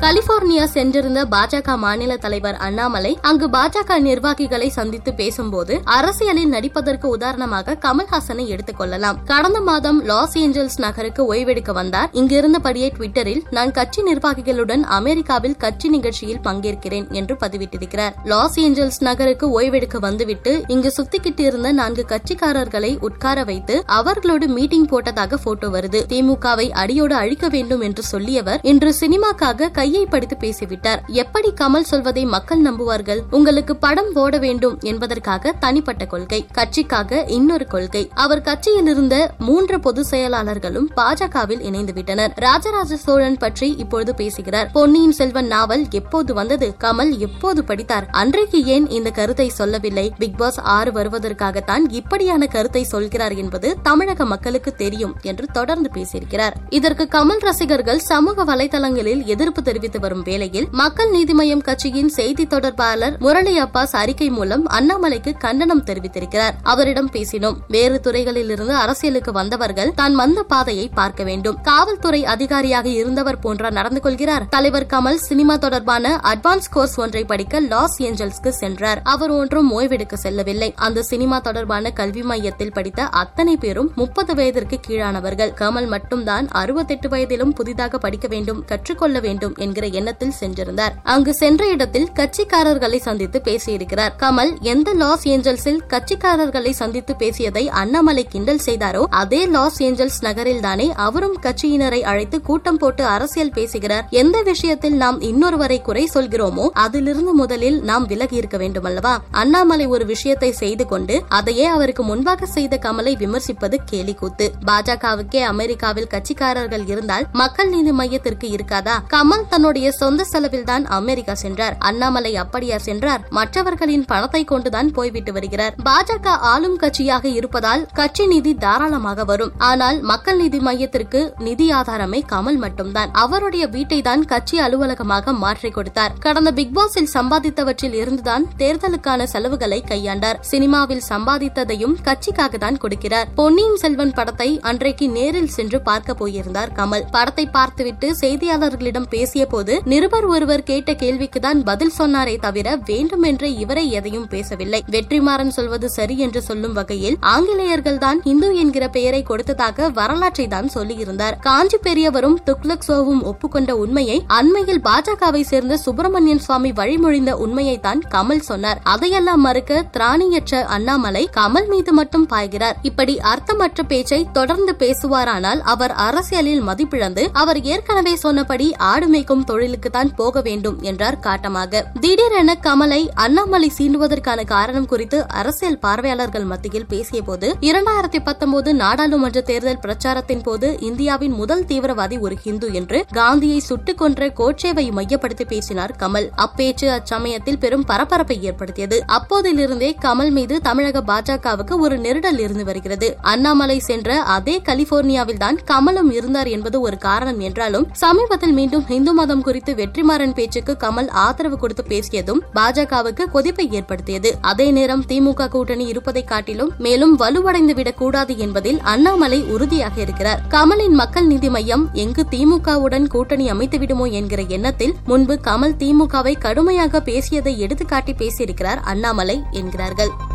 California சென்றிருந்த பாஜக மாநில தலைவர் அண்ணாமலை அங்கு பாஜக நிர்வாகிகளை சந்தித்து பேசும்போது அரசியலில் நடிப்பதற்கு உதாரணமாக கமல்ஹாசனை எடுத்துக் கொள்ளலாம். கடந்த மாதம் லாஸ் ஏஞ்சல்ஸ் நகருக்கு ஓய்வெடுக்க வந்தார். இங்கிருந்தபடியே ட்விட்டரில் நான் கட்சி நிர்வாகிகளுடன் அமெரிக்காவில் கட்சி நிகழ்ச்சியில் பங்கேற்கிறேன் என்று பதிவிட்டிருக்கிறார். லாஸ் ஏஞ்சல்ஸ் நகருக்கு ஓய்வெடுக்க வந்துவிட்டு இங்கு சுத்திக்கிட்டு இருந்த நான்கு கட்சிக்காரர்களை உட்கார வைத்து அவர்களோடு மீட்டிங் போட்டதாக போட்டோ வருது. திமுகவை அடியோடு அழிக்க வேண்டும் என்று சொல்லியவர் இன்று சினிமாக்காக கையை படித்து பேசிவிட்டார். எப்படி கமல் சொல்வதை மக்கள் நம்புவார்கள்? உங்களுக்கு படம் போட வேண்டும் என்பதற்காக தனிப்பட்ட கொள்கை கட்சிக்காக இன்னொரு கொள்கை. அவர் கட்சியில் இருந்த மூன்று பொது செயலாளர்களும் பாஜகவில் இணைந்து விட்டனர் ராஜராஜ சோழன் பற்றி இப்பொழுது பேசுகிறார். பொன்னியின் செல்வன் நாவல் எப்போது வந்தது? கமல் எப்போது படித்தார்? அன்றைக்கு ஏன் இந்த கருத்தை சொல்லவில்லை? பிக் பாஸ் ஆறு வருவதற்காகத்தான் இப்படியான கருத்தை சொல்கிறார் என்பது தமிழக மக்களுக்கு தெரியும் என்று தொடர்ந்து பேசியிருக்கிறார். இதற்கு கமல் ரசிகர்கள் சமூக வலைதளங்களில் எதிர்ப்பு தெரிவித்து வரும் வேளையில் மக்கள் நீதி மய்யம் கட்சியின் செய்தி தொடர்பாளர் முரளி அப்பாஸ் அறிக்கை மூலம் அண்ணாமலைக்கு கண்டனம் தெரிவித்திருக்கிறார். அவரிடம் பேசினோம். வேறு துறைகளில் இருந்து அரசியலுக்கு வந்தவர்கள் தான் வந்த பாதையை பார்க்க வேண்டும். காவல்துறை அதிகாரியாக இருந்தவர் போன்ற நடந்து கொள்கிறார். தலைவர் கமல் சினிமா தொடர்பான அட்வான்ஸ் கோர்ஸ் ஒன்றை படிக்க லாஸ் ஏஞ்சல்ஸ்க்கு சென்றார். அவர் ஒன்றும் ஓய்வெடுக்க செல்லவில்லை. அந்த சினிமா தொடர்பான கல்வி மையத்தில் படித்த அத்தனை பேரும் முப்பது வயதிற்கு கீழானவர்கள். கமல் மட்டும்தான் அறுபத்தெட்டு வயதிலும் புதிதாக படிக்க வேண்டும் கற்றுக்கொள்ள வேண்டும் என்கிற எண்ணத்தில் சென்றிருந்தார். அங்கு சென்ற இடத்தில் கட்சிக்காரர்களை சந்தித்து பேசியிருக்கிறார். கமல் எந்த லாஸ் ஏஞ்சல்ஸில் கட்சிக்காரர்களை சந்தித்து பேசியதை அண்ணாமலை கிண்டல் செய்தாரோ அதே லாஸ் ஏஞ்சல்ஸ் நகரில் தானே அவரும் கட்சியினரை அழைத்து கூட்டம் போட்டு அரசியல் பேசுகிறார். எந்த விஷயத்தில் நாம் இன்னொருவரை குறை சொல்கிறோமோ அதிலிருந்து முதலில் நாம் விலகி இருக்க வேண்டும் அல்லவா அண்ணாமலை ஒரு விஷயத்தை செய்து கொண்டு அதையே அவருக்கு முன்பாக செய்த கமலை விமர்சிப்பது கேலி கூத்து பாஜகவுக்கே அமெரிக்காவில் கட்சிக்காரர்கள் இருந்தால் மக்கள் நீதி மையத்திற்கு இருக்காதா? கமல் தன்னுடைய சொந்த செலவில் தான் அமெரிக்கா சென்றார். அண்ணாமலை அப்படியா சென்றார். மற்றவர்களின் பணத்தை கொண்டுதான் போய்விட்டு வருகிறார். பாஜக ஆளும் கட்சியாக இருப்பதால் கட்சி நிதி தாராளமாக வரும். ஆனால் மக்கள் நீதி மையத்திற்கு நிதி ஆதாரமே கமல் மட்டும்தான். அவருடைய வீட்டை தான் கட்சி அலுவலகமாக மாற்றிக் கொடுத்தார். கடந்த பிக்பாஸில் சம்பாதித்தவற்றில் இருந்துதான் தேர்தலுக்கான செலவுகளை கையாண்டார். சினிமாவில் சம்பாதித்ததையும் கட்சிக்காக தான் கொடுக்கிறார். பொன்னியின் செல்வன் படத்தை அன்றைக்கு நேரில் சென்று பார்க்க போயிருந்தார் கமல். படத்தை பார்த்துவிட்டு செய்தியாளர்களிடம் பேசிய போது நிருபர் ஒருவர் கேட்ட கேள்விக்கு தான் பதில் சொன்னாரே தவிர வேண்டுமென்றே இவரை எதையும் பேசவில்லை. வெற்றிமாறன் சொல்வது சரி என்று சொல்லும் வகையில் ஆங்கிலேயர்கள் தான் இந்து என்கிற பெயரை கொடுத்ததாக வரலாற்றை தான் சொல்லியிருந்தார். காஞ்சி பெரியவரும் துக்லக் சோவும் ஒப்புக்கொண்ட உண்மையை அண்மையில் பாஜகவை சேர்ந்த சுப்பிரமணியன் சுவாமி வழிமொழிந்த உண்மையை தான் கமல் சொன்னார். அதையெல்லாம் மறுக்க திராணியற்ற அண்ணாமலை கமல் மீது மட்டும் பாய்கிறார். இப்படி அர்த்தமற்ற பேச்சை தொடர்ந்து பேசுவாரானால் அவர் அரசியலில் மதிப்பிழந்து அவர் ஏற்கனவே சொன்னபடி ஆடு மேய்க்கும் தொழிலுக்கு தான் போக வேண்டும் என்றார் காட்டமாக. திடீரென கமலை அண்ணாமலை சீண்டுவதற்கான காரணம் குறித்து அரசியல் பார்வையாளர்கள் மத்தியில் பேசிய போது இரண்டாயிரத்தி பத்தொன்பது நாடாளுமன்ற தேர்தல் பிரச்சாரத்தின் போது இந்தியாவின் முதல் தீவிரவாதி ஒரு ஹிந்து என்று காந்தியை சுட்டுக் கொன்ற கோட்சேவை மையப்படுத்தி பேசினார் கமல். அப்பேச்சு அச்சமயத்தில் பெரும் பரபரப்பை ஏற்படுத்தியது. அப்போதிலிருந்தே கமல் மீது தமிழக பாஜகவுக்கு ஒரு நெருடல் இருந்து வருகிறது. அண்ணாமலை சென்ற அதே கலிபோர்னியாவில் தான் கமலும் இருந்தார் என்பது ஒரு காரணம் என்றாலும் சமீபத்தில் மீண்டும் இந்து மதம் குறித்து வெற்றிமாறன் பேச்சுக்கு கமல் ஆதரவு கொடுத்து பேசியதும் பாஜகவுக்கு கொதிப்பை ஏற்படுத்தியது. அதே நேரம் திமுக கூட்டணி இருப்பதை காட்டிலும் மேலும் வலுவடைந்து விடக்கூடாது என்பதில் அண்ணாமலை உறுதியாக இருக்கிறார். கமலின் மக்கள் நீதி மையம் எங்கு திமுகவுடன் கூட்டணி அமைத்து விடுமோ என்கிற எண்ணத்தில் முன்பு கமல் திமுகவை கடுமையாக பேசியதை எடுத்துக்காட்டி பேசியிருக்கிறார் அண்ணாமலை என்கிறார்கள்.